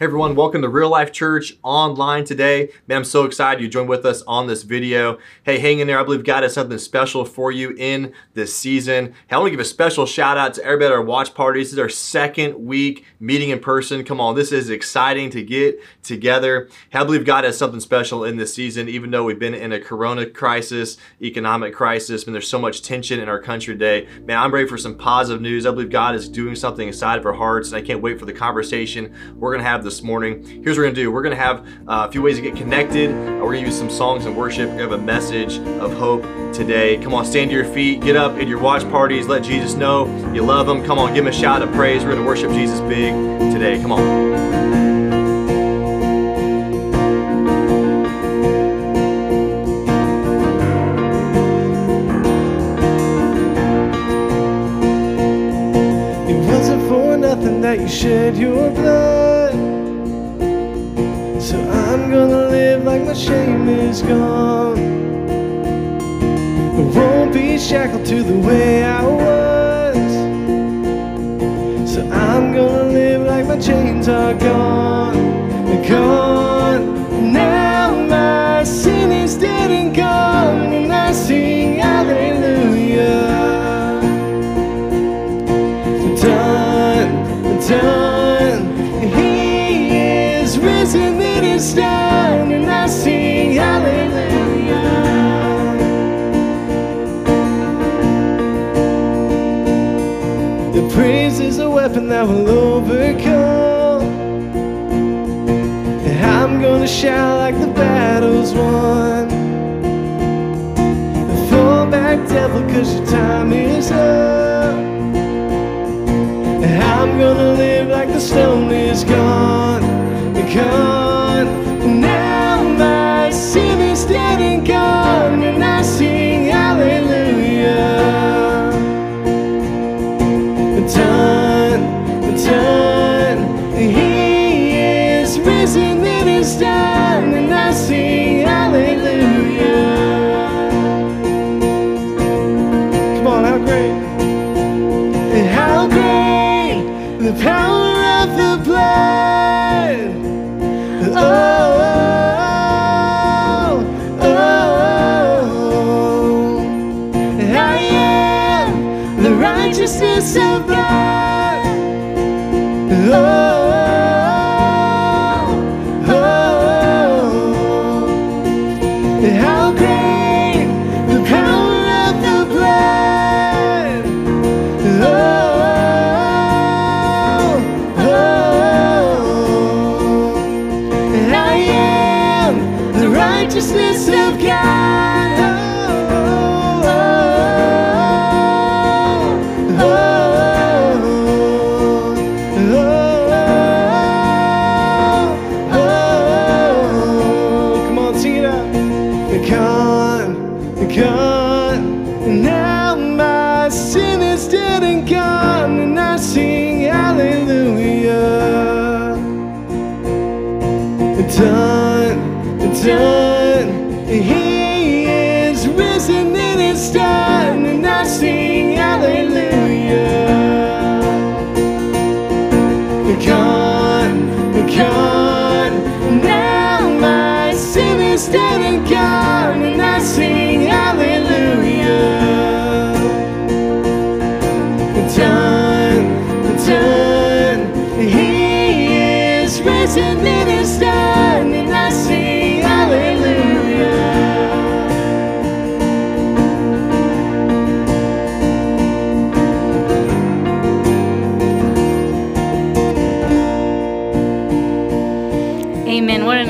Hey everyone, welcome to Real Life Church online today. Man, I'm so excited you joined with us on this video. Hey, hang in there. I believe God has something special for you in this season. Hey, I want to give a special shout out to everybody at our watch parties. This is our second week meeting in person. Come on, this is exciting to get together. Hey, I believe God has something special in this season, even though we've been in a corona crisis, economic crisis, and there's so much tension in our country today. Man, I'm ready for some positive news. I believe God is doing something inside of our hearts, and I can't wait for the conversation we're going to have morning. Here's what we're to do. We're to have uh, a few ways to get connected. We're to use some songs and worship. We have a message of hope today. Come on, stand to your feet. Get up at your watch parties. Let Jesus know you love him. Come on, give him a shout of praise. We're to worship Jesus big today. Come on. It wasn't for nothing that you shed your blood. Shame is gone. I won't be shackled to the way I was. So I'm gonna live like my chains are gone. Gone. Now my sin is dead and gone. And I sing hallelujah done, done. Weapon that will overcome. And I'm gonna shout like the battle's won. Fall back, devil, cause your time is up. I'm gonna live like the stone is gone, gone. Oh,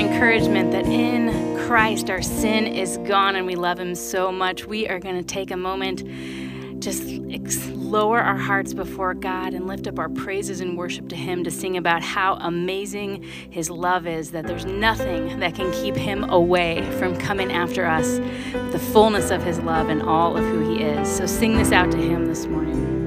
encouragement that in Christ our sin is gone and we love Him so much. We are going to take a moment, just lower our hearts before God and lift up our praises and worship to Him to sing about how amazing His love is, that there's nothing that can keep Him away from coming after us with the fullness of His love and all of who He is. So sing this out to Him this morning.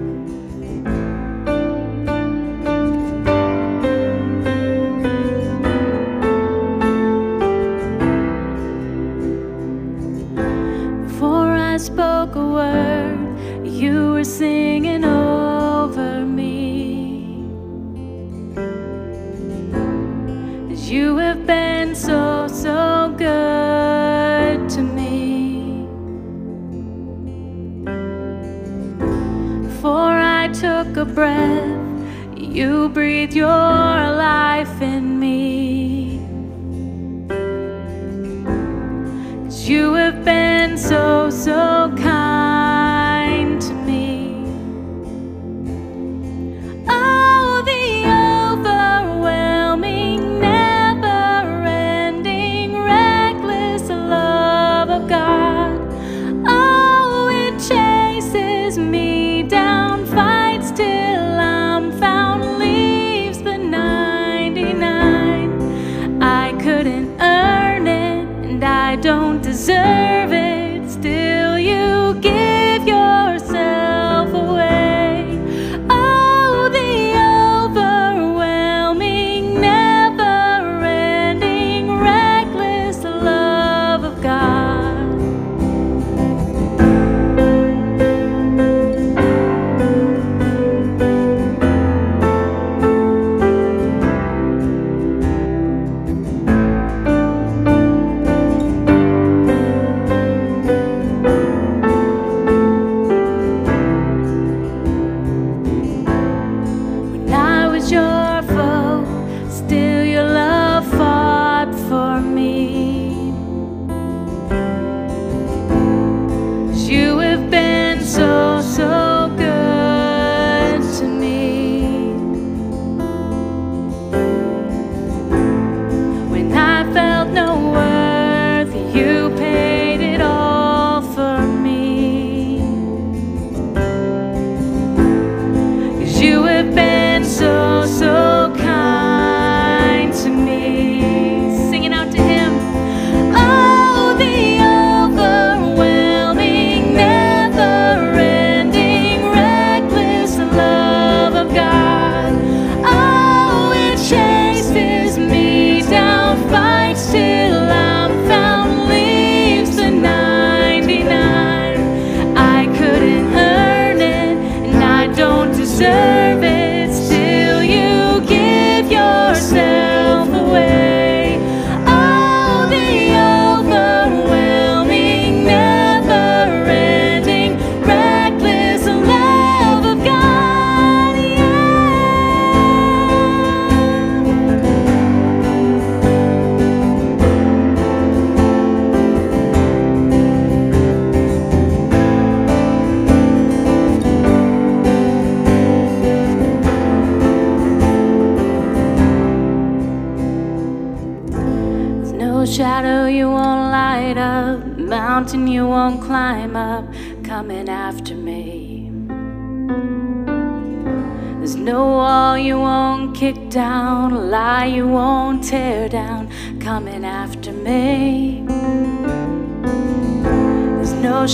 your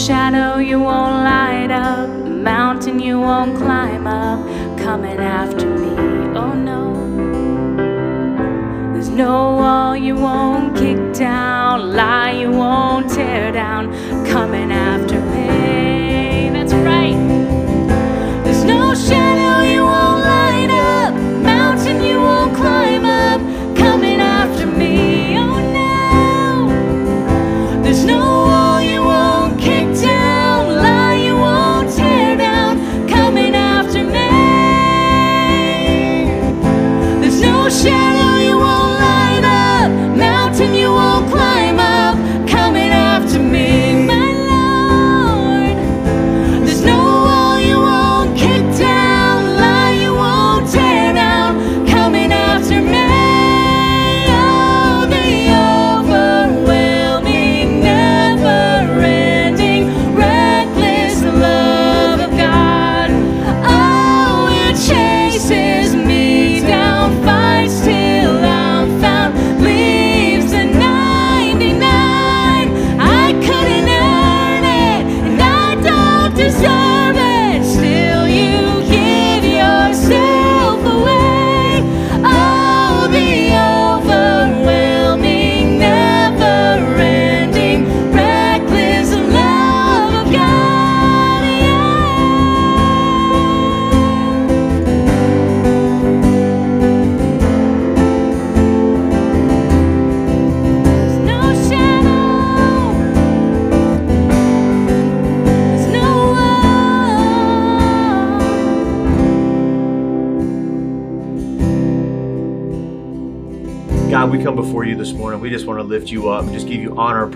shadow you won't light up, mountain you won't climb up, coming after me. Oh no, there's no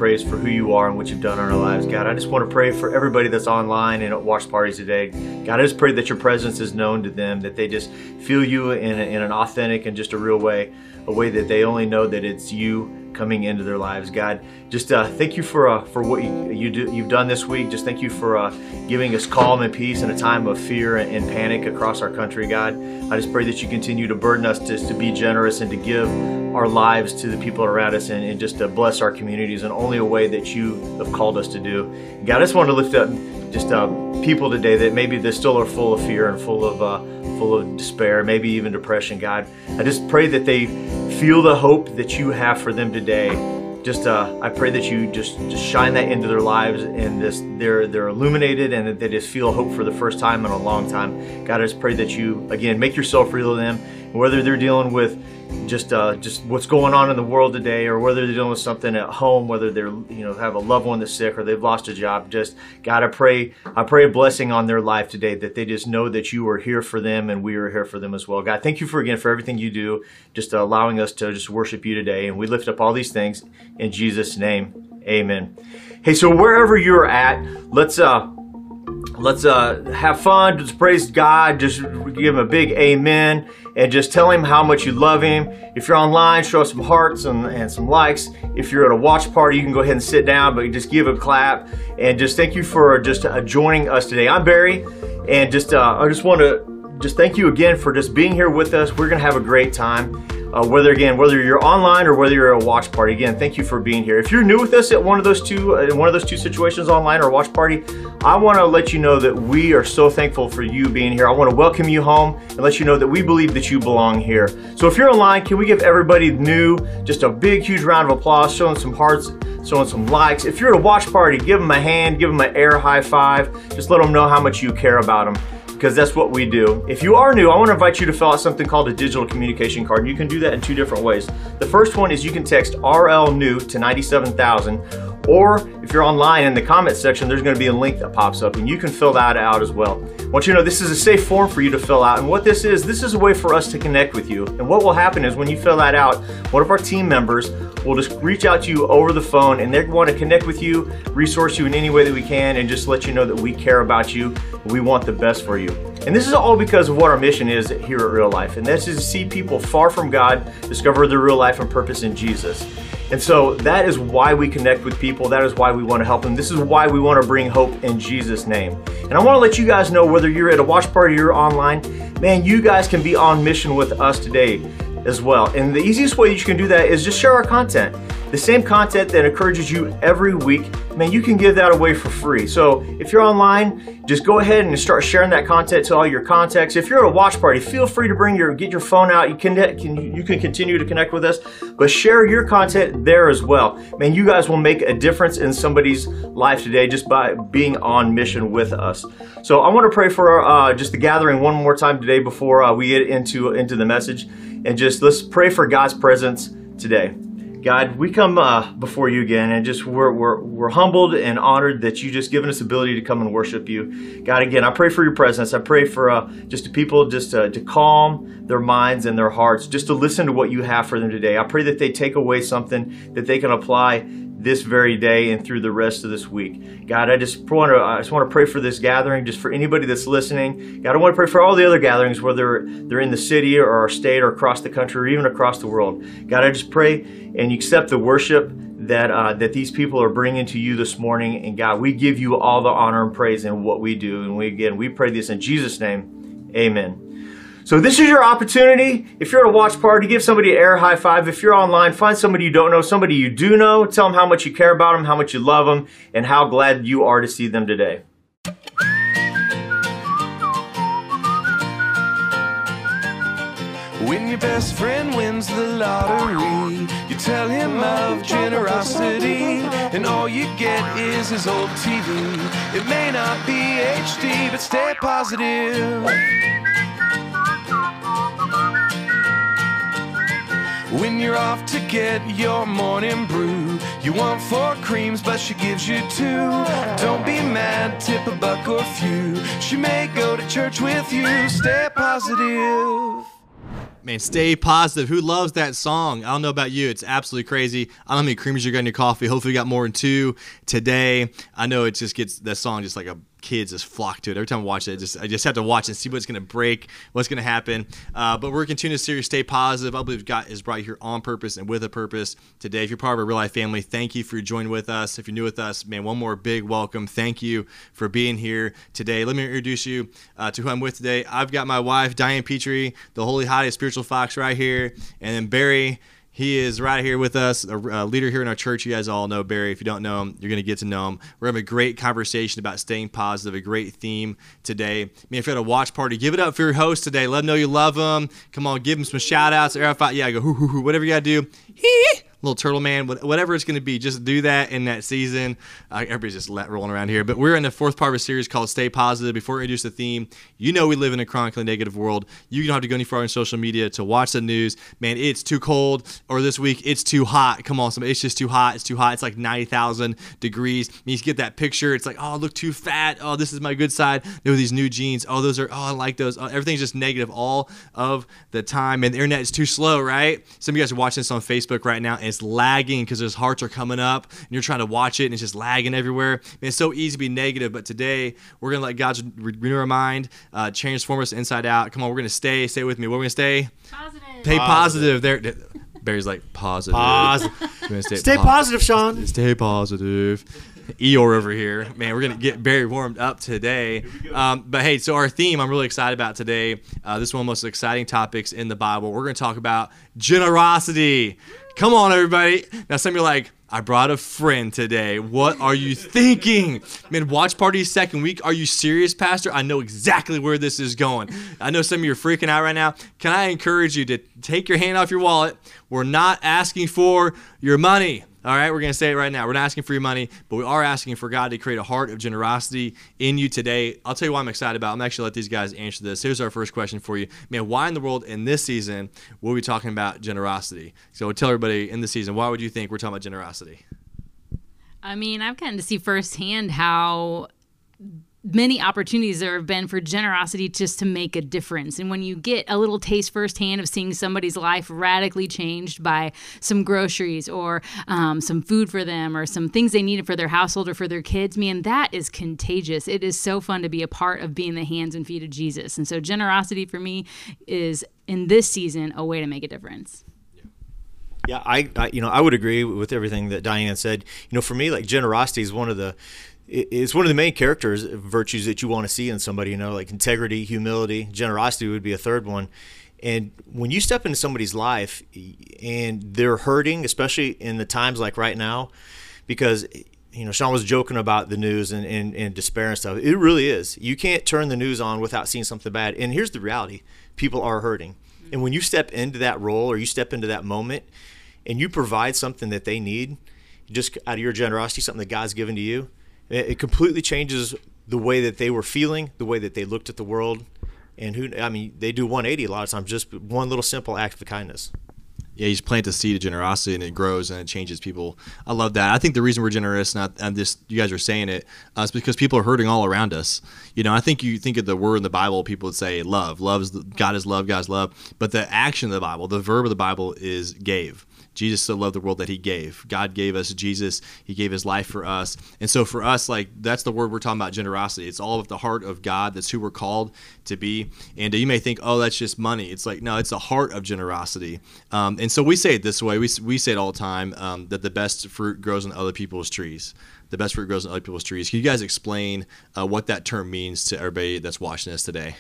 praise for who you are and what you've done in our lives. God, I just want to pray for everybody that's online and at watch parties today. God, I just pray that your presence is known to them, that they just feel you in, a, in an authentic and just a real way, a way that they only know that it's you coming into their lives. God, just uh, thank you for uh, for what you, you do, you've done this week. Just thank you for uh, giving us calm and peace in a time of fear and, panic across our country. God, I just pray that you continue to burden us to, to be generous and to give our lives to the people around us and, and just to bless our communities in only a way that you have called us to do. God, I just want to lift up just uh, people today that maybe they still are full of fear and full of uh, full of despair, maybe even depression. God, I just pray that they feel the hope that you have for them today. Just uh, I pray that you just, just shine that into their lives and this they're they're illuminated and that they just feel hope for the first time in a long time. God, I just pray that you again make yourself real to them, whether they're dealing with just uh, just what's going on in the world today, or whether they're dealing with something at home, whether they're you know have a loved one that's sick or they've lost a job. Just I pray I pray a blessing on their life today that they just know that you are here for them and we are here for them as well. God, thank you for again for everything you do, just allowing us to just worship you today, and we lift up all these things in Jesus' name, Amen. Hey, so wherever you're at, let's uh let's uh, have fun. Just praise God. Just give him a big amen and just tell him how much you love him. If you're online, show us some hearts and, and some likes. If you're at a watch party, you can go ahead and sit down, but just give a clap and just thank you for just uh, joining us today. I'm Barry, and just uh, I just want to just thank you again for just being here with us. We're gonna have a great time. Uh, whether again, whether you're online or whether you're at a watch party, again, thank you for being here. If you're new with us at one of those two, uh, in one of those two situations, online or watch party, I want to let you know that we are so thankful for you being here. I want to welcome you home and let you know that we believe that you belong here. So if you're online, can we give everybody new just a big, huge round of applause, showing some hearts, showing some likes. If you're at a watch party, give them a hand, give them an air high five. Just let them know how much you care about them because that's what we do. If you are new, I want to invite you to fill out something called a digital communication card. You can do that in two different ways. The first one is you can text RL new to 97000 or if you're online in the comment section, there's going to be a link that pops up and you can fill that out as well. I want you to know this is a safe form for you to fill out. And what this is, this is a way for us to connect with you. And what will happen is when you fill that out, one of our team members will just reach out to you over the phone and they want to connect with you, resource you in any way that we can, and just let you know that we care about you. We want the best for you. And this is all because of what our mission is here at Real Life, and that's to see people far from God discover their real life and purpose in Jesus. And so that is why we connect with people. That is why we want to help them. This is why we want to bring hope in Jesus' name. And I want to let you guys know whether you're at a watch party or online, man, you guys can be on mission with us today as well. And the easiest way you can do that is just share our content. The same content that encourages you every week, man, you can give that away for free. So if you're online, just go ahead and start sharing that content to all your contacts. If you're at a watch party, feel free to bring your get your phone out. You can, you can continue to connect with us, but share your content there as well. Man, you guys will make a difference in somebody's life today just by being on mission with us. So I want to pray for uh, just the gathering one more time today before uh, we get into into the message, and just let's pray for God's presence today. God, we come uh, before you again and just we're, we're, we're humbled and honored that you just given us ability to come and worship you. God, again, I pray for your presence. I pray for uh, just the people just uh, to calm their minds and their hearts, just to listen to what you have for them today. I pray that they take away something that they can apply this very day and through the rest of this week. God, I just want to I just want to pray for this gathering, just for anybody that's listening. God, I want to pray for all the other gatherings, whether they're in the city or our state or across the country or even across the world. God, I just pray and you accept the worship that uh, that these people are bringing to you this morning. And God, we give you all the honor and praise in what we do. And we again we pray this in Jesus' name. Amen. So this is your opportunity. If you're at a watch party, give somebody an air high five. If you're online, find somebody you don't know, somebody you do know. Tell them how much you care about them, how much you love them, and how glad you are to see them today. When your best friend wins the lottery, you tell him of generosity, and all you get is his old TV. It may not be HD, but stay positive. When you're off to get your morning brew, you want four creams, but she gives you two. Don't be mad, tip a buck or few. She may go to church with you, stay positive. Man, stay positive. Who loves that song? I don't know about you. It's absolutely crazy. I don't know how many creams you got in your coffee. Hopefully, you got more than two today. I know it just gets that song just like a kids just flock to it every time I watch it. I just I just have to watch and see what's going to break, what's going to happen. Uh, but we're continuing to series, stay positive. I believe God is brought here on purpose and with a purpose today. If you're part of a real life family, thank you for joining with us. If you're new with us, man, one more big welcome. Thank you for being here today. Let me introduce you uh, to who I'm with today. I've got my wife Diane Petrie, the holy hottie spiritual fox, right here, and then Barry. He is right here with us, a, a leader here in our church. You guys all know Barry. If you don't know him, you're going to get to know him. We're having a great conversation about staying positive, a great theme today. I mean, if you're at a watch party, give it up for your host today. Let him know you love him. Come on, give him some shout outs. Yeah, go hoo hoo hoo, whatever you got to do. Hee little turtle man, whatever it's going to be, just do that in that season. Uh, everybody's just let, rolling around here. But we're in the fourth part of a series called Stay Positive. Before we introduce the theme, you know we live in a chronically negative world. You don't have to go any far on social media to watch the news. Man, it's too cold, or this week, it's too hot. Come on, somebody, it's just too hot. It's too hot. It's like 90,000 degrees. You get that picture. It's like, oh, I look too fat. Oh, this is my good side. There were these new jeans. Oh, those are, oh, I like those. Oh, everything's just negative all of the time. And the internet is too slow, right? Some of you guys are watching this on Facebook right now, and it's lagging because those hearts are coming up and you're trying to watch it and it's just lagging everywhere. Man, it's so easy to be negative, but today we're going to let God renew our mind, uh, transform us inside out. Come on, we're going to stay. Stay with me. We're going to stay positive. Stay positive. There. Barry's like positive. Positive. Stay, stay positive, Sean. Stay positive. Eeyore over here. Man, we're going to get Barry warmed up today. Um, but hey, so our theme I'm really excited about today. Uh, this is one of the most exciting topics in the Bible. We're going to talk about generosity. Come on, everybody. Now, some of you are like, I brought a friend today. What are you thinking? Man, watch party second week. Are you serious, Pastor? I know exactly where this is going. I know some of you are freaking out right now. Can I encourage you to take your hand off your wallet? We're not asking for your money. All right, we're going to say it right now. We're not asking for your money, but we are asking for God to create a heart of generosity in you today. I'll tell you why I'm excited about. I'm actually let these guys answer this. Here's our first question for you, man. Why in the world in this season will we be talking about generosity? So tell everybody in the season, why would you think we're talking about generosity? I mean, I've gotten to see firsthand how many opportunities there have been for generosity just to make a difference. And when you get a little taste firsthand of seeing somebody's life radically changed by some groceries or um, some food for them or some things they needed for their household or for their kids, man, that is contagious. It is so fun to be a part of being the hands and feet of Jesus. And so generosity for me is in this season a way to make a difference. Yeah, I, I, you know I would agree with everything that Diane said. You know, for me, like generosity is one of the it's one of the main characters virtues that you want to see in somebody you know like integrity humility generosity would be a third one. And when you step into somebody's life and they're hurting especially in the times like right now because you know sean was joking about the news and, and, and despair and stuff it really is. You can't turn the news on without seeing something bad. And here's the reality people are hurting. And when you step into that role or you step into that moment and you provide something that they need just out of your generosity something that god's given to you it completely changes the way that they were feeling, the way that they looked at the world, and who I mean, they do 180 a lot of times, just one little simple act of kindness. Yeah, you just plant the seed of generosity and it grows and it changes people. I love that. I think the reason we're generous, not and this you guys are saying it, uh, is because people are hurting all around us. You know, I think you think of the word in the Bible, people would say love. Love is God is love, God's love. But the action of the Bible, the verb of the Bible is gave. Jesus so loved the world that he gave. God gave us Jesus. He gave his life for us. And so for us, like that's the word we're talking about generosity. It's all of the heart of God. That's who we're called to be. And you may think, oh, that's just money. It's like, no, it's the heart of generosity. Um, and so we say it this way. We, we say it all the time um, that the best fruit grows on other people's trees the best fruit grows on other people's trees. Can you guys explain uh, what that term means to everybody that's watching us today?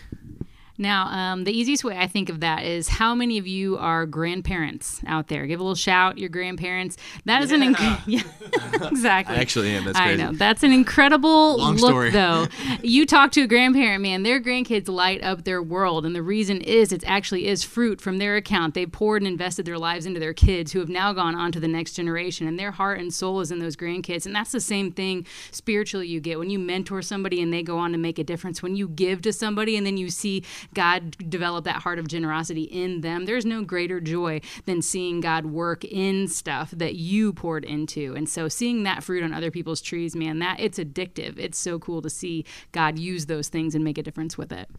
Now, um, the easiest way I think of that is how many of you are grandparents out there? Give a little shout, your grandparents. That is yeah. an inc- yeah, exactly. I actually am. That's crazy. I know that's an incredible Long look, story. though. you talk to a grandparent, man, their grandkids light up their world, and the reason is it actually is fruit from their account. They poured and invested their lives into their kids, who have now gone on to the next generation, and their heart and soul is in those grandkids. And that's the same thing spiritually you get when you mentor somebody and they go on to make a difference. When you give to somebody and then you see God develop that heart of generosity in them. There's no greater joy than seeing God work in stuff that you poured into. And so seeing that fruit on other people's trees, man, that it's addictive. It's so cool to see God use those things and make a difference with it.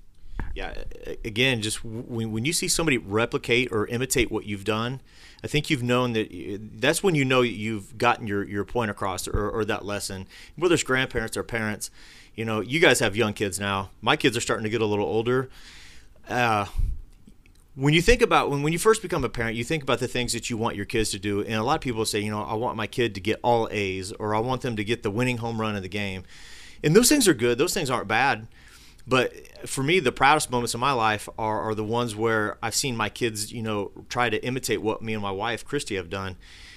Yeah, again, just when, when you see somebody replicate or imitate what you've done, I think you've known that that's when you know you've gotten your, your point across or, or that lesson. Whether it's grandparents or parents, you know, you guys have young kids now. My kids are starting to get a little older. Uh, when you think about when, when you first become a parent, you think about the things that you want your kids to do. And a lot of people say, you know, I want my kid to get all A's or I want them to get the winning home run in the game. And those things are good. Those things aren't bad. But for me, the proudest moments of my life are, are the ones where I've seen my kids, you know, try to imitate what me and my wife, Christy, have done.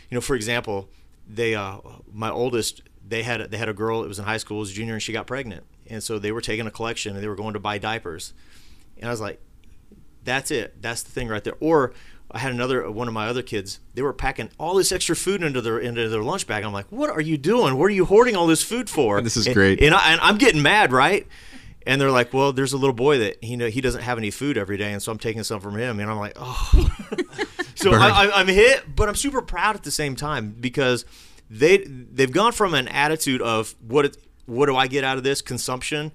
You know, for example, they, uh, my oldest, they had they had a girl. It was in high school, was junior, and she got pregnant. And so they were taking a collection and they were going to buy diapers. And I was like, that's it. That's the thing right there. Or I had another one of my other kids. They were packing all this extra food into their into their lunch bag. I'm like, what are you doing? What are you hoarding all this food for? This is And- great. And, I, and I'm getting mad, right? And they're like, well, there's a little boy that he know he doesn't have any food every day, and so I'm taking some from him. And I'm like, oh. so. I, I, I'm hit, but I'm super proud at the same time because they they've gone from an attitude of what it, what do I get out of this consumption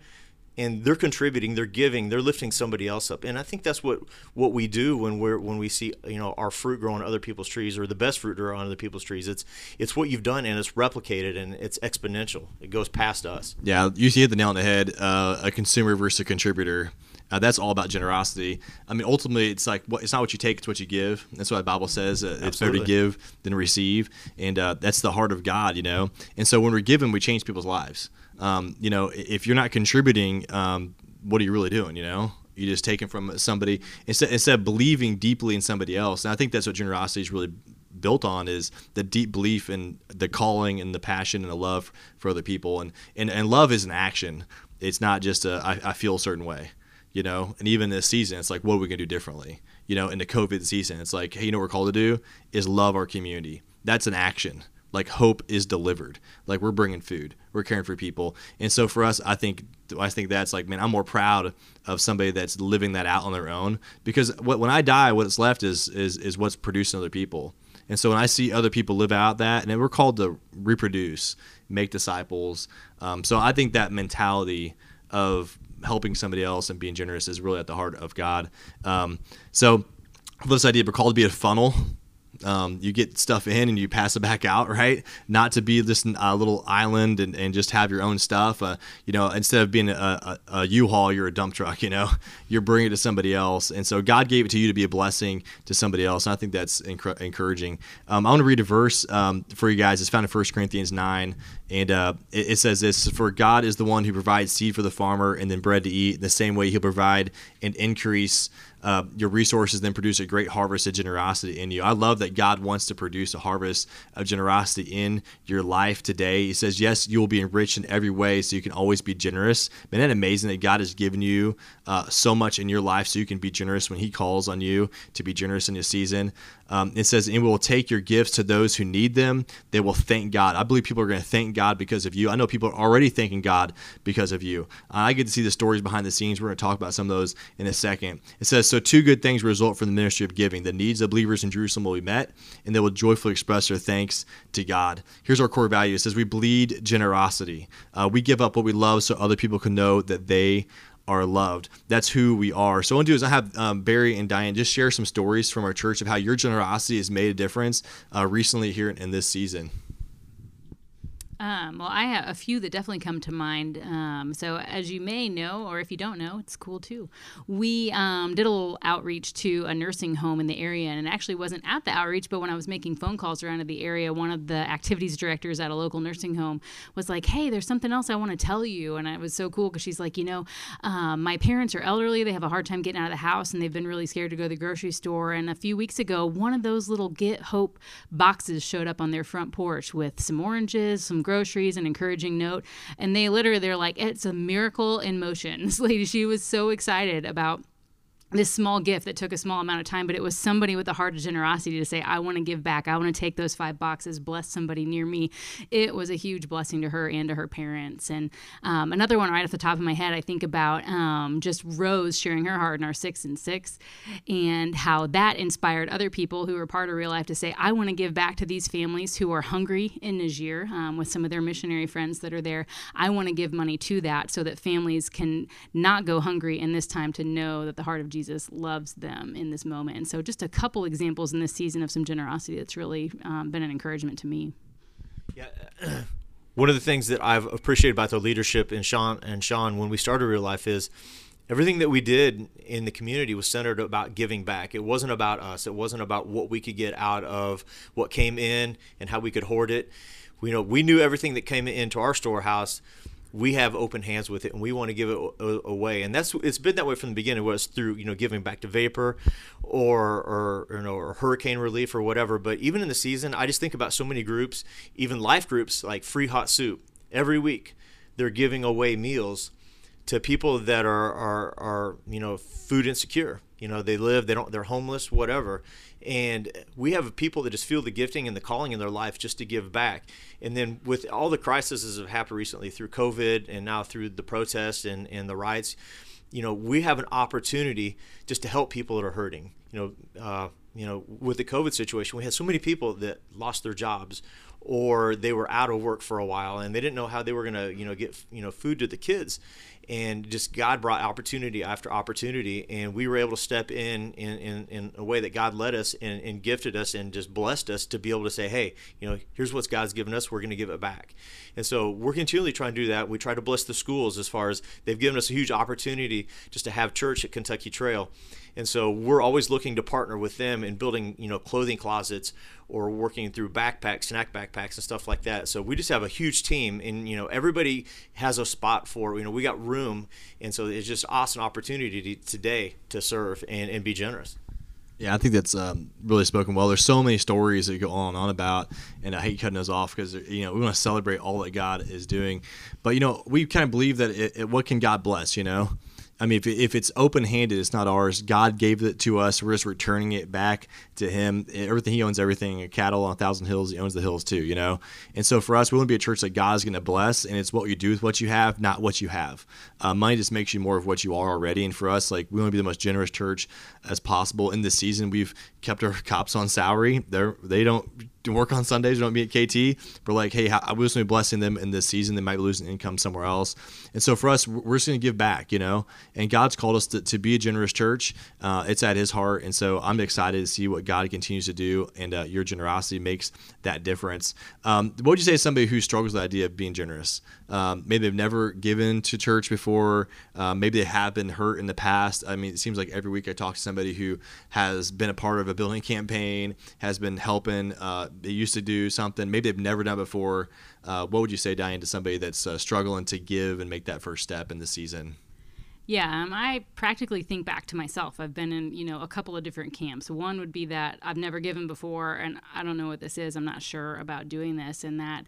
and they're contributing, they're giving, they're lifting somebody else up. And I think that's what what we do when we're when we see you know our fruit grow on other people's trees or the best fruit grow on other people's trees. It's it's what you've done and it's replicated and it's exponential. It goes past us. Yeah, you hit the nail on the head. Uh, a consumer versus a contributor. Uh, that's all about generosity. I mean, ultimately, it's like what, it's not what you take; it's what you give. That's what the Bible says. Uh, it's better to give than receive, and uh, that's the heart of God, you know. And so, when we're giving, we change people's lives. Um, you know, if you're not contributing, um, what are you really doing? You know, you just taking from somebody instead instead of believing deeply in somebody else. And I think that's what generosity is really built on is the deep belief in the calling and the passion and the love for other people and and, and love is an action. It's not just a I, I feel a certain way you know? And even this season it's like what are we to do differently? You know in the covid season it's like hey you know what we're called to do? Is love our community. That's an action. Like hope is delivered. Like we're bringing food we're caring for people and so for us i think i think that's like man i'm more proud of somebody that's living that out on their own because what, when i die what's left is is is what's producing other people and so when I see other people live out that, and we're called to reproduce, make disciples. Um, so I think that mentality of helping somebody else and being generous is really at the heart of God. Um, so this idea, we're called to be a funnel. Um, you get stuff in and you pass it back out, right? Not to be just a little island and, and just have your own stuff. Uh, you know, instead of being a, a, a U-Haul, you're a dump truck. You know, you're bringing it to somebody else, and so God gave it to you to be a blessing to somebody else. And I think that's encour- encouraging. Um, I want to read a verse um, for you guys. It's found in 1 Corinthians nine, and uh, it, it says this: "For God is the one who provides seed for the farmer and then bread to eat. In the same way, He'll provide and increase." Uh, your resources then produce a great harvest of generosity in you. I love that God wants to produce a harvest of generosity in your life today. He says, Yes, you will be enriched in every way so you can always be generous. Isn't that amazing that God has given you uh, so much in your life so you can be generous when He calls on you to be generous in your season? Um, it says, And we will take your gifts to those who need them. They will thank God. I believe people are going to thank God because of you. I know people are already thanking God because of you. Uh, I get to see the stories behind the scenes. We're going to talk about some of those in a second. It says, So two good things result from the ministry of giving. The needs of believers in Jerusalem will be met, and they will joyfully express their thanks to God. Here's our core value it says, We bleed generosity. Uh, we give up what we love so other people can know that they are loved. That's who we are. So what I want to do is I have um, Barry and Diane just share some stories from our church of how your generosity has made a difference uh, recently here in this season. Um, well, I have a few that definitely come to mind. Um, so, as you may know, or if you don't know, it's cool too. We um, did a little outreach to a nursing home in the area, and it actually wasn't at the outreach, but when I was making phone calls around the area, one of the activities directors at a local nursing home was like, "Hey, there's something else I want to tell you," and it was so cool because she's like, "You know, um, my parents are elderly; they have a hard time getting out of the house, and they've been really scared to go to the grocery store. And a few weeks ago, one of those little Get Hope boxes showed up on their front porch with some oranges, some groceries, an encouraging note. And they literally, they're like, it's a miracle in motion. This lady, she was so excited about this small gift that took a small amount of time, but it was somebody with a heart of generosity to say, I want to give back. I want to take those five boxes, bless somebody near me. It was a huge blessing to her and to her parents. And um, another one right off the top of my head, I think about um, just Rose sharing her heart in our six and six and how that inspired other people who were part of real life to say, I want to give back to these families who are hungry in Niger um, with some of their missionary friends that are there. I want to give money to that so that families can not go hungry in this time to know that the heart of Jesus Jesus loves them in this moment. And so, just a couple examples in this season of some generosity that's really um, been an encouragement to me. Yeah. One of the things that I've appreciated about the leadership in Sean and Sean when we started Real Life is everything that we did in the community was centered about giving back. It wasn't about us. It wasn't about what we could get out of what came in and how we could hoard it. We you know we knew everything that came into our storehouse we have open hands with it and we want to give it away and that's it's been that way from the beginning was through you know giving back to vapor or or you know or hurricane relief or whatever. But even in the season i just think about so many groups even life groups like free hot soup. Every week they're giving away meals to people that are are, are you know food insecure you know they live they don't they're homeless whatever. And we have people that just feel the gifting and the calling in their life just to give back. And then with all the crises that have happened recently through covid and now through the protests and, and the riots you know we have an opportunity just to help people that are hurting. You know uh, you know with the covid situation we had so many people that lost their jobs or they were out of work for a while and they didn't know how they were going to you know get you know food to the kids and just God brought opportunity after opportunity, and we were able to step in in, in, in a way that God led us and, and, gifted us and just blessed us to be able to say, hey, you know, here's what God's given us, we're going to give it back. And so we're continually trying to do that. We try to bless the schools as far as they've given us a huge opportunity just to have church at Kentucky Trail. And so we're always looking to partner with them in building, you know, clothing closets or working through backpacks, snack backpacks and stuff like that. So we just have a huge team and, you know, everybody has a spot for, you know, we got room. And so it's just awesome opportunity to, today to serve and, and be generous. Yeah, I think that's um, really spoken well. There's so many stories that go on and on about, and I hate cutting those off because you know we want to celebrate all that God is doing, but you know we kind of believe that it, it, what can God bless, you know, I mean, if, if it's open handed, it's not ours. God gave it to us. We're just returning it back to Him. Everything He owns, everything. Cattle on a thousand hills, He owns the hills too. You know. And so for us, we want to be a church that God's going to bless, and it's what you do with what you have, not what you have. Uh, money just makes you more of what you are already. And for us, like we want to be the most generous church as possible. In this season, we've kept our cops on salary. They're they don't work on Sundays, or don't be at KT. We're like, hey, I was going to be blessing them in this season. They might be losing income somewhere else. And so for us, we're just going to give back, you know. And God's called us to, to be a generous church. Uh, it's at His heart. And so I'm excited to see what God continues to do. And uh, your generosity makes that difference. Um, what would you say to somebody who struggles with the idea of being generous? Um, maybe they've never given to church before. Uh, maybe they have been hurt in the past. I mean, it seems like every week I talk to somebody who has been a part of a building campaign, has been helping. They used to do something maybe they've never done before. Uh, what would you say, Diane, to somebody that's uh, struggling to give and make that first step in the season? Yeah, um, I practically think back to myself. I've been in, you know, a couple of different camps. One would be that I've never given before, and I don't know what this is. I'm not sure about doing this, and that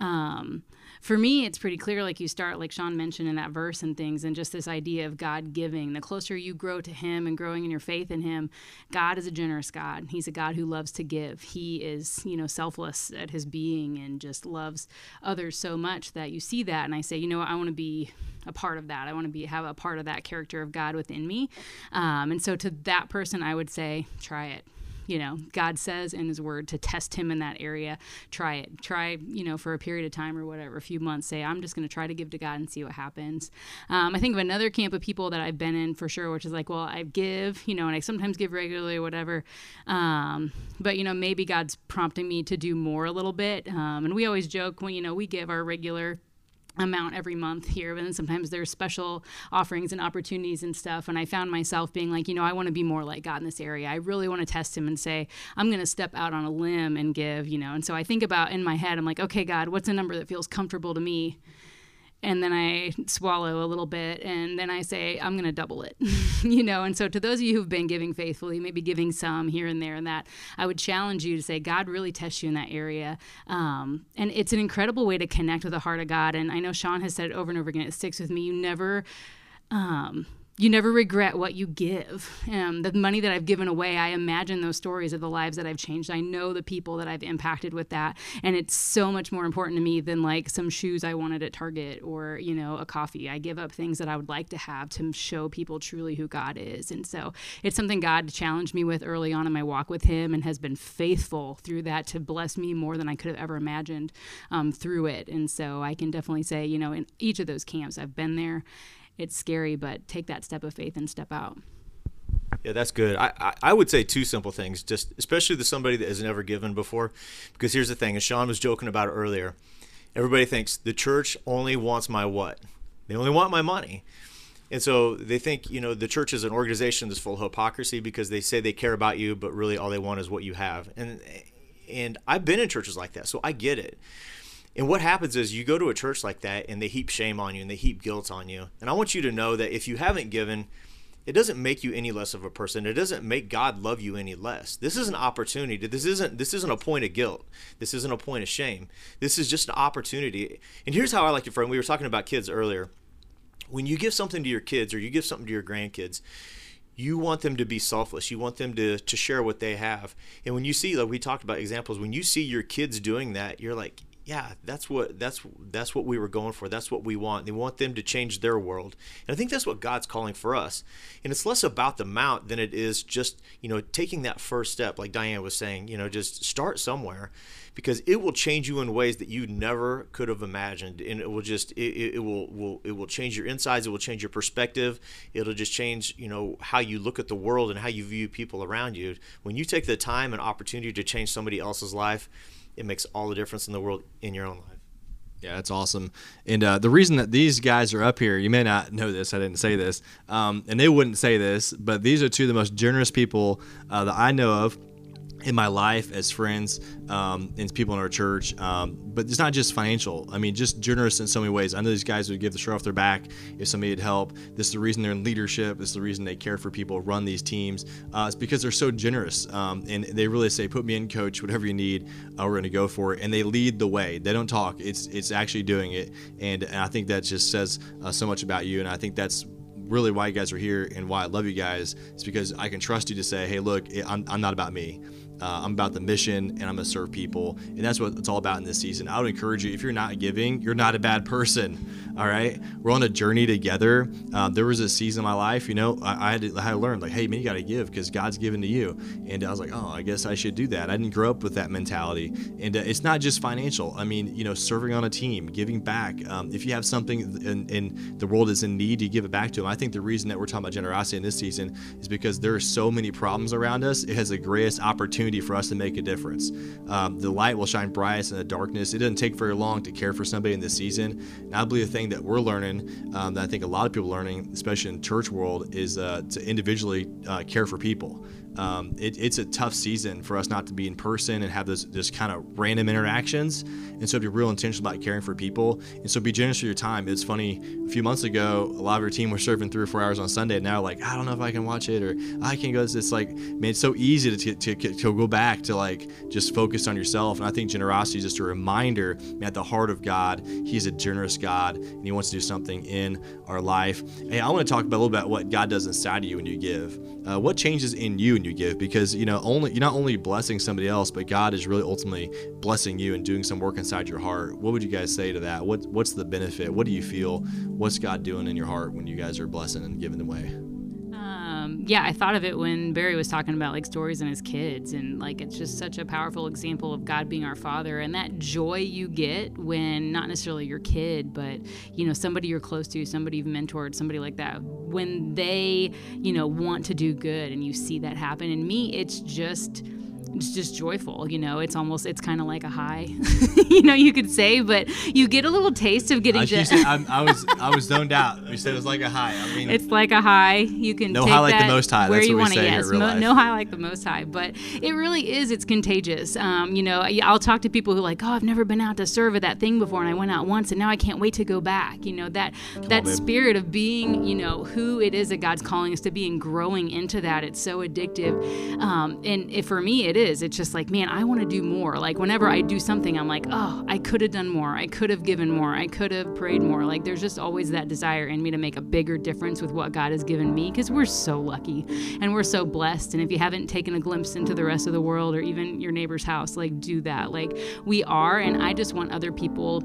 um, for me, it's pretty clear. Like you start, like Sean mentioned in that verse and things, and just this idea of God giving. The closer you grow to Him and growing in your faith in Him, God is a generous God. He's a God who loves to give. He is, you know, selfless at His being and just loves others so much that you see that. And I say, you know, I want to be a part of that. I want to be have a part of that character of God within me. Um, and so to that person, I would say, try it you know, God says in His Word to test Him in that area. Try it. Try, you know, for a period of time or whatever, a few months. Say, I'm just going to try to give to God and see what happens. Um, I think of another camp of people that I've been in for sure, which is like, well, I give, you know, and I sometimes give regularly or whatever. Um, but, you know, maybe God's prompting me to do more a little bit. Um, and we always joke when, you know, we give our regular amount every month here and then sometimes there's special offerings and opportunities and stuff. And i found myself being like you know i want to be more like god in this area. I really want to test him and say i'm going to step out on a limb and give you know. And so i think about in my head i'm like okay god what's a number that feels comfortable to me and then I swallow a little bit, and then I say, I'm going to double it, you know. And so, to those of you who've been giving faithfully, maybe giving some here and there and that, I would challenge you to say, God really tests you in that area. Um, and it's an incredible way to connect with the heart of God. And I know Sean has said it over and over again, it sticks with me. You never. Um, you never regret what you give. Um, the money that I've given away, I imagine those stories of the lives that I've changed. I know the people that I've impacted with that, and it's so much more important to me than like some shoes I wanted at Target or you know a coffee. I give up things that I would like to have to show people truly who God is, and so it's something God challenged me with early on in my walk with Him, and has been faithful through that to bless me more than I could have ever imagined um, through it. And so I can definitely say, you know, in each of those camps, I've been there it's scary, but take that step of faith and step out. Yeah, that's good. I, I, I, would say two simple things, just especially to somebody that has never given before. Because here's the thing, as Sean was joking about earlier, everybody thinks the church only wants my what? They only want my money. And so they think, you know, the church is an organization that's full of hypocrisy because they say they care about you, but really all they want is what you have. And and I've been in churches like that, so I get it. And what happens is you go to a church like that and they heap shame on you and they heap guilt on you. And I want you to know that if you haven't given, it doesn't make you any less of a person. It doesn't make God love you any less. This is an opportunity. This isn't this isn't a point of guilt. This isn't a point of shame. This is just an opportunity. And here's how I like to frame. We were talking about kids earlier. When you give something to your kids or you give something to your grandkids, you want them to be selfless. You want them to, to share what they have. And when you see, like we talked about examples, when you see your kids doing that, you're like, yeah, that's what that's that's what we were going for. That's what we want. They want them to change their world, and I think that's what God's calling for us. And it's less about the mount than it is just you know taking that first step, like Diane was saying. You know, just start somewhere, because it will change you in ways that you never could have imagined, and it will just it, it will will it will change your insides. It will change your perspective. It'll just change you know how you look at the world and how you view people around you. When you take the time and opportunity to change somebody else's life it makes all the difference in the world in your own life. Yeah, that's awesome. And uh, the reason that these guys are up here, you may not know this, I didn't say this, um, and they wouldn't say this, but these are two of the most generous people uh, that I know of in my life as friends um, and people in our church. Um, but it's not just financial. I mean, just generous in so many ways. I know these guys would give the shirt off their back if somebody had help. This is the reason they're in leadership. This is the reason they care for people, run these teams. Uh, it's because they're so generous. Um, and they really say, put me in, coach, whatever you need, uh, we're going to go for it. And they lead the way. They don't talk, it's, it's actually doing it. And, and I think that just says uh, so much about you. And I think that's really why you guys are here and why I love you guys is because I can trust you to say, hey, look, I'm, I'm not about me. Uh, I'm about the mission and I'm going to serve people. And that's what it's all about in this season. I would encourage you if you're not giving, you're not a bad person. All right. We're on a journey together. Um, there was a season in my life, you know, I, I, had, to, I learn, like, hey, man, you got to give because God's given to you. And I was like, oh, I guess I should do that. I didn't grow up with that mentality. And uh, it's not just financial. I mean, you know, serving on a team, giving back. Um, if you have something and the world is in need, you give it back to them. I think the reason that we're talking about generosity in this season is because there are so many problems around us. It has the greatest opportunity opportunity for us to make a difference. Um, the light will shine brightest in the darkness. It doesn't take very long to care for somebody in this season. And I believe the thing that we're learning, um, that I think a lot of people are learning, especially in church world, is uh, to individually uh, care for people um, it, it's a tough season for us not to be in person and have this, this kind of random interactions. And so be real intentional about caring for people. And so be generous with your time. It's funny, a few months ago, a lot of your team were serving three or four hours on Sunday. And now, like, I don't know if I can watch it or I can go. It's like, man, it's so easy to, to, to, to go back to like just focus on yourself. And I think generosity is just a reminder, man, at the heart of God, He's a generous God and He wants to do something in our life. Hey, I want to talk about a little bit about what God does inside of you when you give. Uh, what changes in you you give? Because you know, only you're not only blessing somebody else, but God is really ultimately blessing you and doing some work inside your heart. What would you guys say to that? What What's the benefit? What do you feel? What's God doing in your heart when you guys are blessing and giving away? Um, yeah, I thought of it when Barry was talking about like stories and his kids, and like it's just such a powerful example of God being our Father, and that joy you get when not necessarily your kid, but you know somebody you're close to, somebody you've mentored, somebody like that, when they you know want to do good, and you see that happen. And me, it's just it's just joyful you know? It's almost it's kind of like a high you know you could say but you get a little taste of getting I, said, I, was i was zoned out. You said it was like a high. I mean it's like a high. You can no high like the most high. Where That's you want to yes mo- no high like the most high but it really is it's contagious. Um, you know i'll talk to people who are like oh i've never been out to serve at that thing before and i went out once and now i can't wait to go back. You know that Come that on, spirit of being you know who it is that god's calling us to be and growing into that it's so addictive. Um, and for me it is is. It's just like, man, I want to do more. Like whenever I do something, I'm like, oh, I could have done more. I could have given more. I could have prayed more. Like there's just always that desire in me to make a bigger difference with what God has given me because we're so lucky and we're so blessed. And if you haven't taken a glimpse into the rest of the world or even your neighbor's house, like do that. Like we are. And I just want other people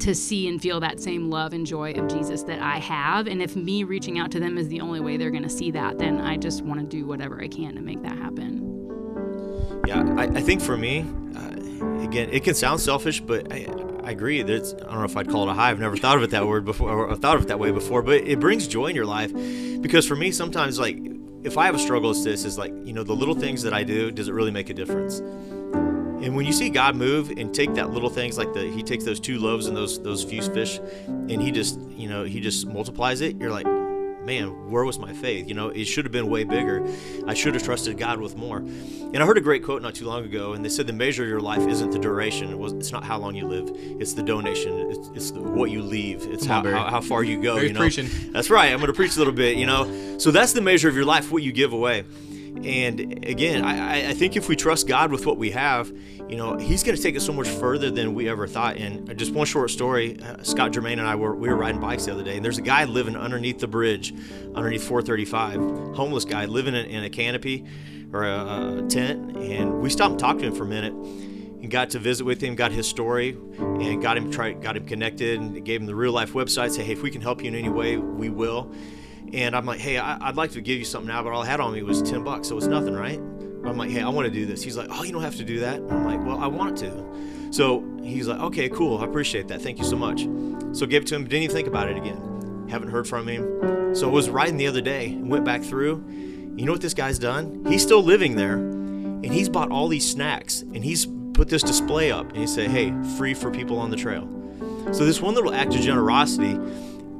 to see and feel that same love and joy of Jesus that I have. And if me reaching out to them is the only way they're going to see that, then I just want to do whatever I can to make that happen. Yeah, I, I think for me, uh, again, it can sound selfish, but I, I agree. That's I don't know if I'd call it a high. I've never thought of it that word before, or thought of it that way before. But it brings joy in your life because for me, sometimes like if I have a struggle, it's this: is like you know the little things that I do. Does it really make a difference? And when you see God move and take that little things like the he takes those two loaves and those those few fish, and he just you know he just multiplies it. You're like, man, where was my faith? You know, it should have been way bigger. I should have trusted God with more. And I heard a great quote not too long ago, and they said the measure of your life isn't the duration. It's not how long you live. It's the donation. It's, it's the, what you leave. It's how, how, how, far you go. You know? preaching. That's right. I'm going to preach a little bit. You know, so that's the measure of your life. What you give away. And again, I, I think if we trust God with what we have, you know, He's going to take us so much further than we ever thought. And just one short story: uh, Scott Germain and I were we were riding bikes the other day, and there's a guy living underneath the bridge, underneath 435, homeless guy living in, in a canopy or a, a tent, and we stopped and talked to him for a minute and got to visit with him, got his story, and got him try, got him connected, and gave him the real life website. Say, hey, if we can help you in any way, we will. And I'm like, hey, I, would like to give you something now, but all I had on me was 10 bucks, so it's nothing, right? But I'm like, hey, I want to do this. He's like, oh, you don't have to do that. I'm like, well, I want to. So he's like, okay, cool. I appreciate that. Thank you so much. So gave it to him. Didn't even think about it again. Haven't heard from him. So I was riding the other day and went back through. You know what this guy's done? He's still living there, and he's bought all these snacks, and he's put this display up, and he said, hey, free for people on the trail. So this one little act of generosity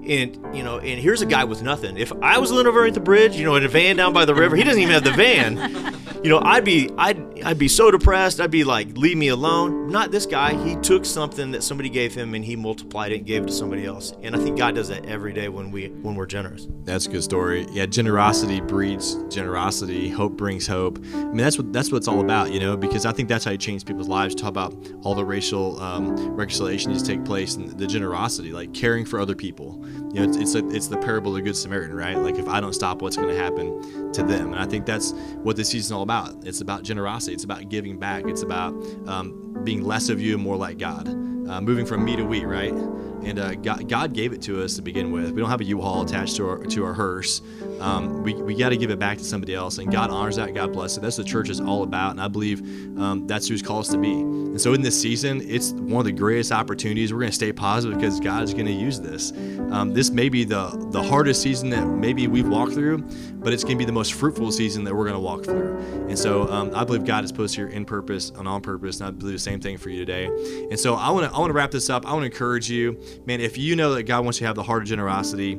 and you know, and here's a guy with nothing. If I was living over at the bridge, you know, in a van down by the river, he doesn't even have the van. You know, I'd be I'd I'd be so depressed. I'd be like, leave me alone. Not this guy. He took something that somebody gave him and he multiplied it and gave it to somebody else. And I think God does that every day when we when we're generous. That's a good story. Yeah, generosity breeds generosity. Hope brings hope. I mean, that's what that's what it's all about, you know. Because I think that's how you change people's lives. Talk about all the racial um, reconciliation needs to take place and the generosity, like caring for other people. You know, it's it's, a, it's the parable of the good Samaritan, right? Like if I don't stop, what's going to happen to them? And I think that's what this season's all about. It's about generosity. It's about giving back. It's about um, being less of you and more like God. Uh, moving from me to we, right? And uh, God, God, gave it to us to begin with. We don't have a U-Haul attached to our to our hearse. Um, we we got to give it back to somebody else, and God honors that. God bless it. That's what the church is all about, and I believe um, that's who's called us to be. And so in this season, it's one of the greatest opportunities. We're going to stay positive because God is going to use this. Um, this may be the the hardest season that maybe we've walked through, but it's going to be the most fruitful season that we're going to walk through. And so um, I believe God put us here in purpose and on purpose, and I believe the same thing for you today. And so I want to I want to wrap this up. I want to encourage you, man. If you know that God wants you to have the heart of generosity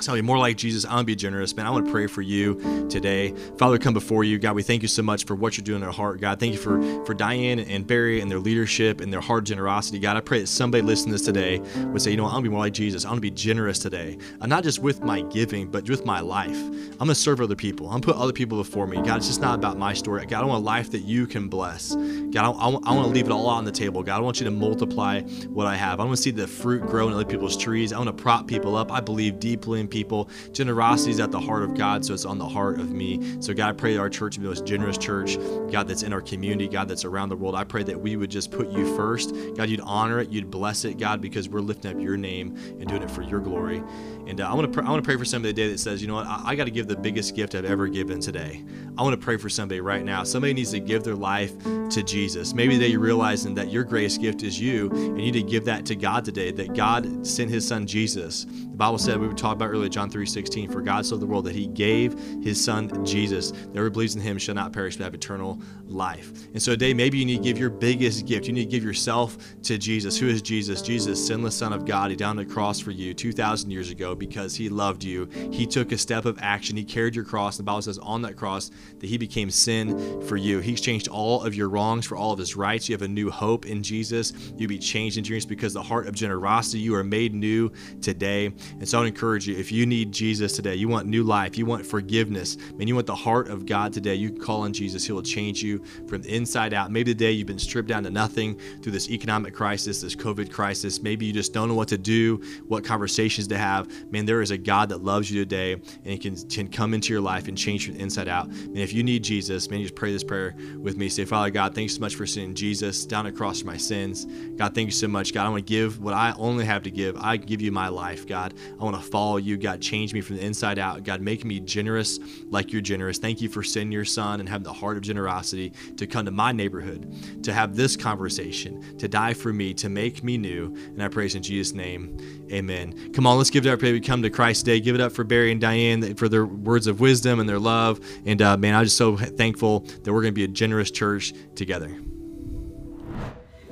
Tell you more like Jesus. I want to be generous, man. I want to pray for you today. Father, come before you. God, we thank you so much for what you're doing in our heart. God, thank you for, for Diane and Barry and their leadership and their heart generosity. God, I pray that somebody listening to this today would say, you know, I want to be more like Jesus. I want to be generous today. I'm not just with my giving, but with my life. I'm going to serve other people. I'm going to put other people before me. God, it's just not about my story. God, I want a life that you can bless. God, I, I, I want to leave it all on the table. God, I want you to multiply what I have. I want to see the fruit grow in other people's trees. I want to prop people up. I believe deeply people. Generosity is at the heart of God, so it's on the heart of me. So, God, I pray that our church be the most generous church, God, that's in our community, God, that's around the world. I pray that we would just put you first. God, you'd honor it, you'd bless it, God, because we're lifting up your name and doing it for your glory. And uh, I want to pr- I want to pray for somebody today that says, you know what, I, I got to give the biggest gift I've ever given today. I want to pray for somebody right now. Somebody needs to give their life to Jesus. Maybe they are realizing that your greatest gift is you, and you need to give that to God today. That God sent His Son Jesus. The Bible said we were talking about earlier, John 3:16. For God so the world that He gave His Son Jesus. Whoever believes in Him shall not perish but have eternal life. And so today, maybe you need to give your biggest gift. You need to give yourself to Jesus. Who is Jesus? Jesus, sinless Son of God. He died on the cross for you 2,000 years ago because He loved you. He took a step of action. He carried your cross. The Bible says on that cross that He became sin for you. He exchanged all of your wrongs for all of His rights. You have a new hope in Jesus. You'll be changed in Jesus because the heart of generosity, you are made new today. And so I would encourage you if you need Jesus today, you want new life, you want forgiveness, and you want the heart of God today, you call on Jesus. He will change you from the inside out. Maybe today you've been stripped down to nothing through this economic crisis, this COVID crisis. Maybe you just don't know what to do, what conversations to have. Man, there is a God that loves you today and can, can come into your life and change you inside out. And if you need Jesus, man, you just pray this prayer with me. Say, Father God, thanks so much for sending Jesus down across for my sins. God, thank you so much. God, I want to give what I only have to give. I give you my life, God. I want to follow you. God, change me from the inside out. God, make me generous like you're generous. Thank you for sending your son and having the heart of generosity to come to my neighborhood, to have this conversation, to die for me, to make me new. And I praise in Jesus' name. Amen. Come on, let's give it up. We come to Christ Day. Give it up for Barry and Diane for their words of wisdom and their love. And uh, man, I'm just so thankful that we're going to be a generous church together.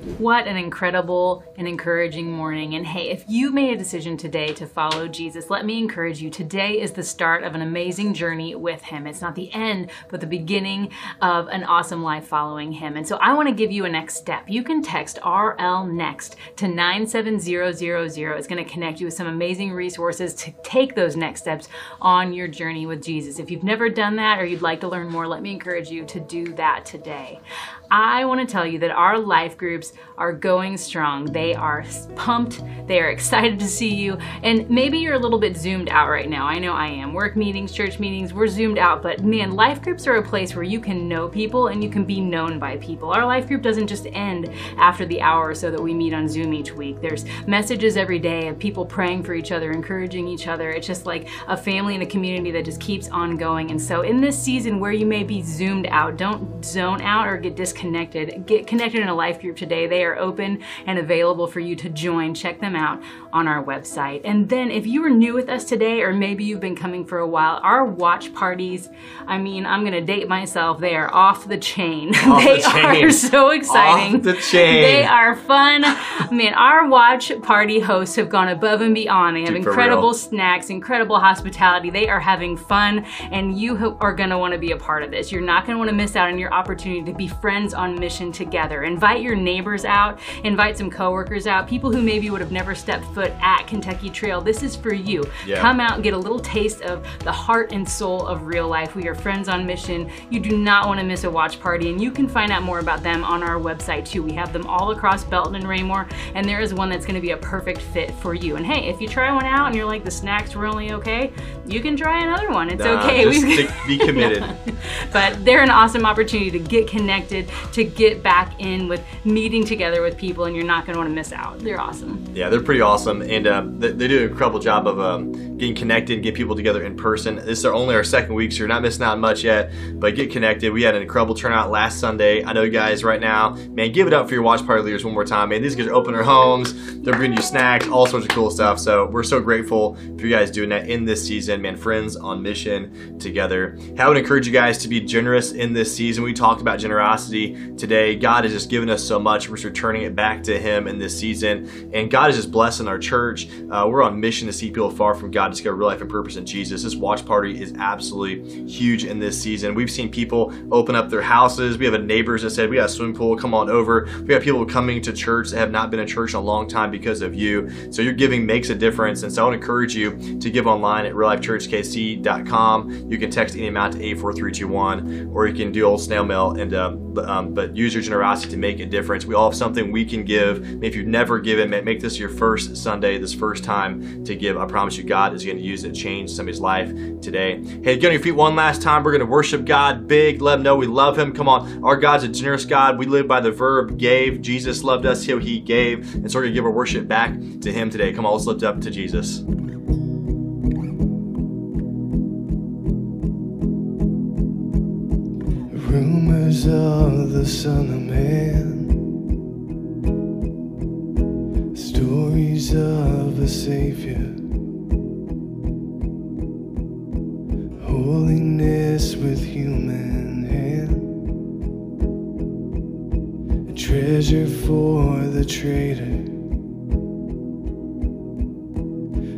What an incredible and encouraging morning. And hey, if you made a decision today to follow Jesus, let me encourage you. Today is the start of an amazing journey with Him. It's not the end, but the beginning of an awesome life following Him. And so I want to give you a next step. You can text RL Next to 97000. It's going to connect you with some amazing resources to take those next steps on your journey with Jesus. If you've never done that or you'd like to learn more, let me encourage you to do that today. I want to tell you that our life groups are going strong. They are pumped. They are excited to see you. And maybe you're a little bit zoomed out right now. I know I am. Work meetings, church meetings, we're zoomed out. But man, life groups are a place where you can know people and you can be known by people. Our life group doesn't just end after the hour so that we meet on Zoom each week. There's messages every day of people praying for each other, encouraging each other. It's just like a family and a community that just keeps on going. And so in this season where you may be zoomed out, don't zone out or get disconnected connected, get connected in a life group today. They are open and available for you to join. Check them out on our website. And then if you are new with us today, or maybe you've been coming for a while, our watch parties, I mean, I'm gonna date myself, they are off the chain. Off they the chain. are so exciting. Off the chain. They are fun. I mean, our watch party hosts have gone above and beyond. They have Dude, incredible snacks, incredible hospitality. They are having fun, and you are going to want to be a part of this. You're not going to want to miss out on your opportunity to be friends on mission together. Invite your neighbors out, invite some coworkers out, people who maybe would have never stepped foot at Kentucky Trail. This is for you. Yeah. Come out and get a little taste of the heart and soul of real life. We are friends on mission. You do not want to miss a watch party, and you can find out more about them on our website too. We have them all across Belton and Raymore, and there is one that's going to be a perfect fit for you. And hey, if you try one out and you're like the snacks were only okay, you can try another one. It's Nah, okay. just We've- be committed. but they're an awesome opportunity to get connected, to get back in with meeting together with people, and you're not going to want to miss out. They're awesome. Yeah, they're pretty awesome, and uh, they, they do an incredible job of um, getting connected, get people together in person. This is only our second week, so you're not missing out much yet. But get connected. We had an incredible turnout last Sunday. I know you guys right now, man. Give it up for your watch party leaders one more time, man. These guys are opening their homes. They're bringing you snacks, all sorts of cool stuff. So we're so grateful for you guys doing that in this season, man. Friends on mission together. I would encourage you guys to be generous in this season. We talked about generosity today. God has just given us so much. We're just returning it back to Him in this season, and God is just blessing our church. Uh, we're on mission to see people far from God, discover real life and purpose in Jesus. This watch party is absolutely huge in this season. We've seen people open up their houses. We have a neighbors that said, "We got a swimming pool. Come on over." We have people coming to church that have not been in church in a long time because of you. So your giving makes a difference, and so I would encourage you to give online at reallifechurchkc.com. You can text any amount to 84321, or you can do old snail mail, and uh, but, um, but use your generosity to make a difference. We all have something we can give. If you've never given, make this your first Sunday, this first time to give. I promise you, God is going to use it to change somebody's life today. Hey, get on your feet one last time. We're going to worship God big. Let Him know we love Him. Come on, our God's a generous God. We live by the verb gave. Jesus loved us, so He gave, and so we're going to give our worship back to Him today. Come on, let's lift up to Jesus. Rumors of the Son of Man. Stories of a Savior. Holiness with human hand. A treasure for the traitor.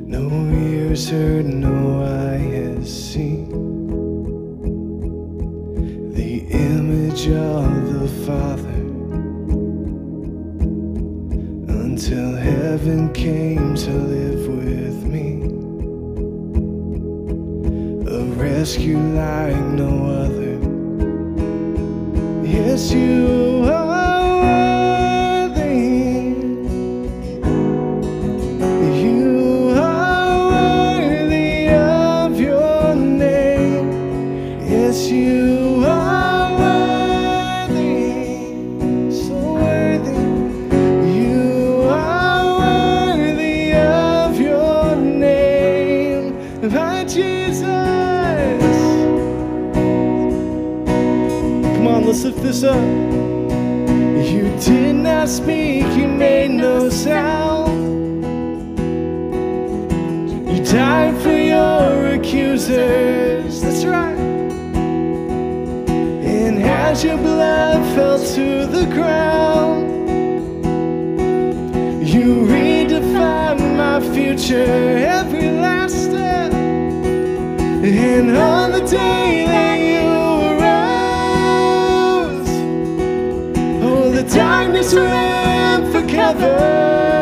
No ears heard, no eye has seen. Of the Father until heaven came to live with me. A rescue like no other. Yes, you are Jesus. Come on, let's lift this up. You did not speak, you made no sound. You died for your accusers. That's right. And as your blood fell to the ground, you redefined my future. And on the day that you arose, oh, the darkness ran for cover.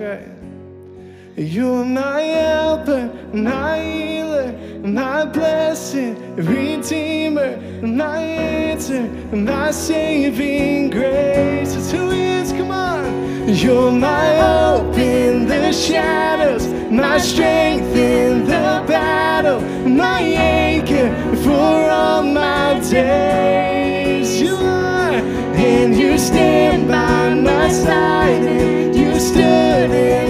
Right. You're my helper, my healer, my blessed redeemer, my answer, my saving grace. That's who he is, come on. You're my hope in the shadows, my strength in the battle, my anchor for all my days. You are, and you stand by my side, and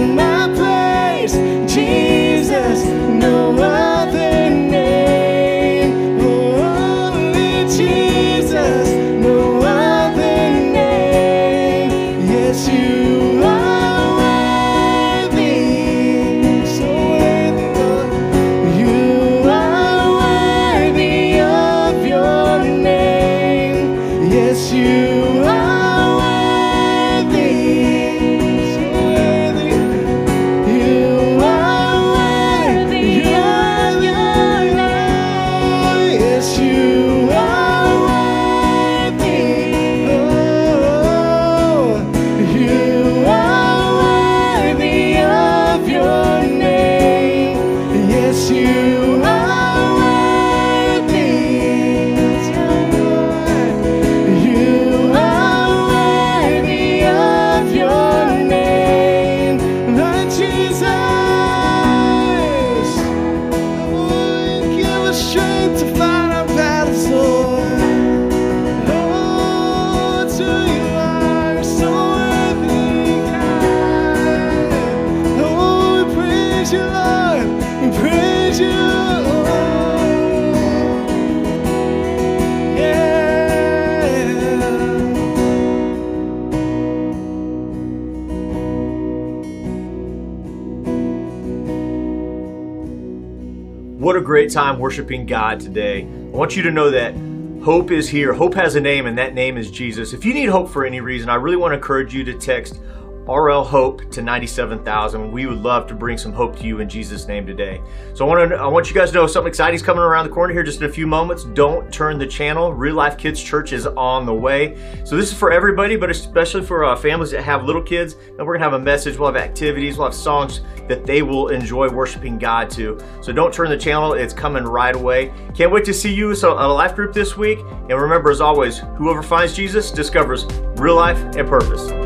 time worshiping God today. I want you to know that hope is here. Hope has a name, and that name is Jesus. If you need hope for any reason, I really want to encourage you to text RL Hope to 97,000. We would love to bring some hope to you in Jesus' name today. So I want to I want you guys to know something exciting is coming around the corner here just in a few moments. Don't turn the channel. Real Life Kids Church is on the way. So this is for everybody, but especially for uh, families that have little kids. And we're gonna have a message. We'll have activities. We'll have songs that they will enjoy worshiping God to. So don't turn the channel. It's coming right away. Can't wait to see you so on a life group this week. And remember, as always, whoever finds Jesus discovers real life and purpose.